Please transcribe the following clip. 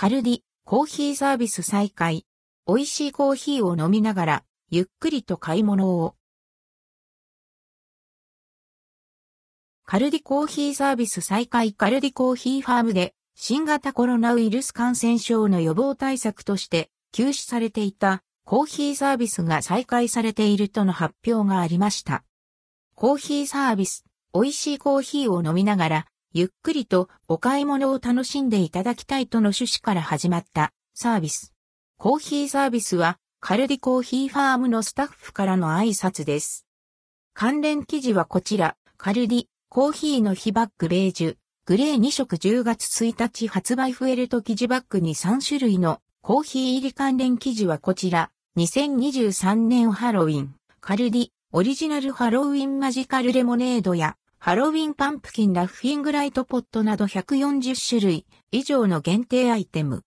カルディ、コーヒーサービス再開。美味しいコーヒーを飲みながら、ゆっくりと買い物を。カルディコーヒーサービス再開カルディコーヒーファームで新型コロナウイルス感染症の予防対策として休止されていたコーヒーサービスが再開されているとの発表がありました。コーヒーサービス、美味しいコーヒーを飲みながらゆっくりとお買い物を楽しんでいただきたいとの趣旨から始まったサービス。コーヒーサービスはカルディコーヒーファームのスタッフからの挨拶です。関連記事はこちら、カルディ、コーヒーの非バッグベージュ、グレー2色10月1日発売フエルト記事バッグに3種類のコーヒー入り関連記事はこちら、2023年ハロウィン、カルディ、オリジナルハロウィンマジカルレモネードやハロウィンパンプキンラッフィングライトポットなど140種類以上の限定アイテム。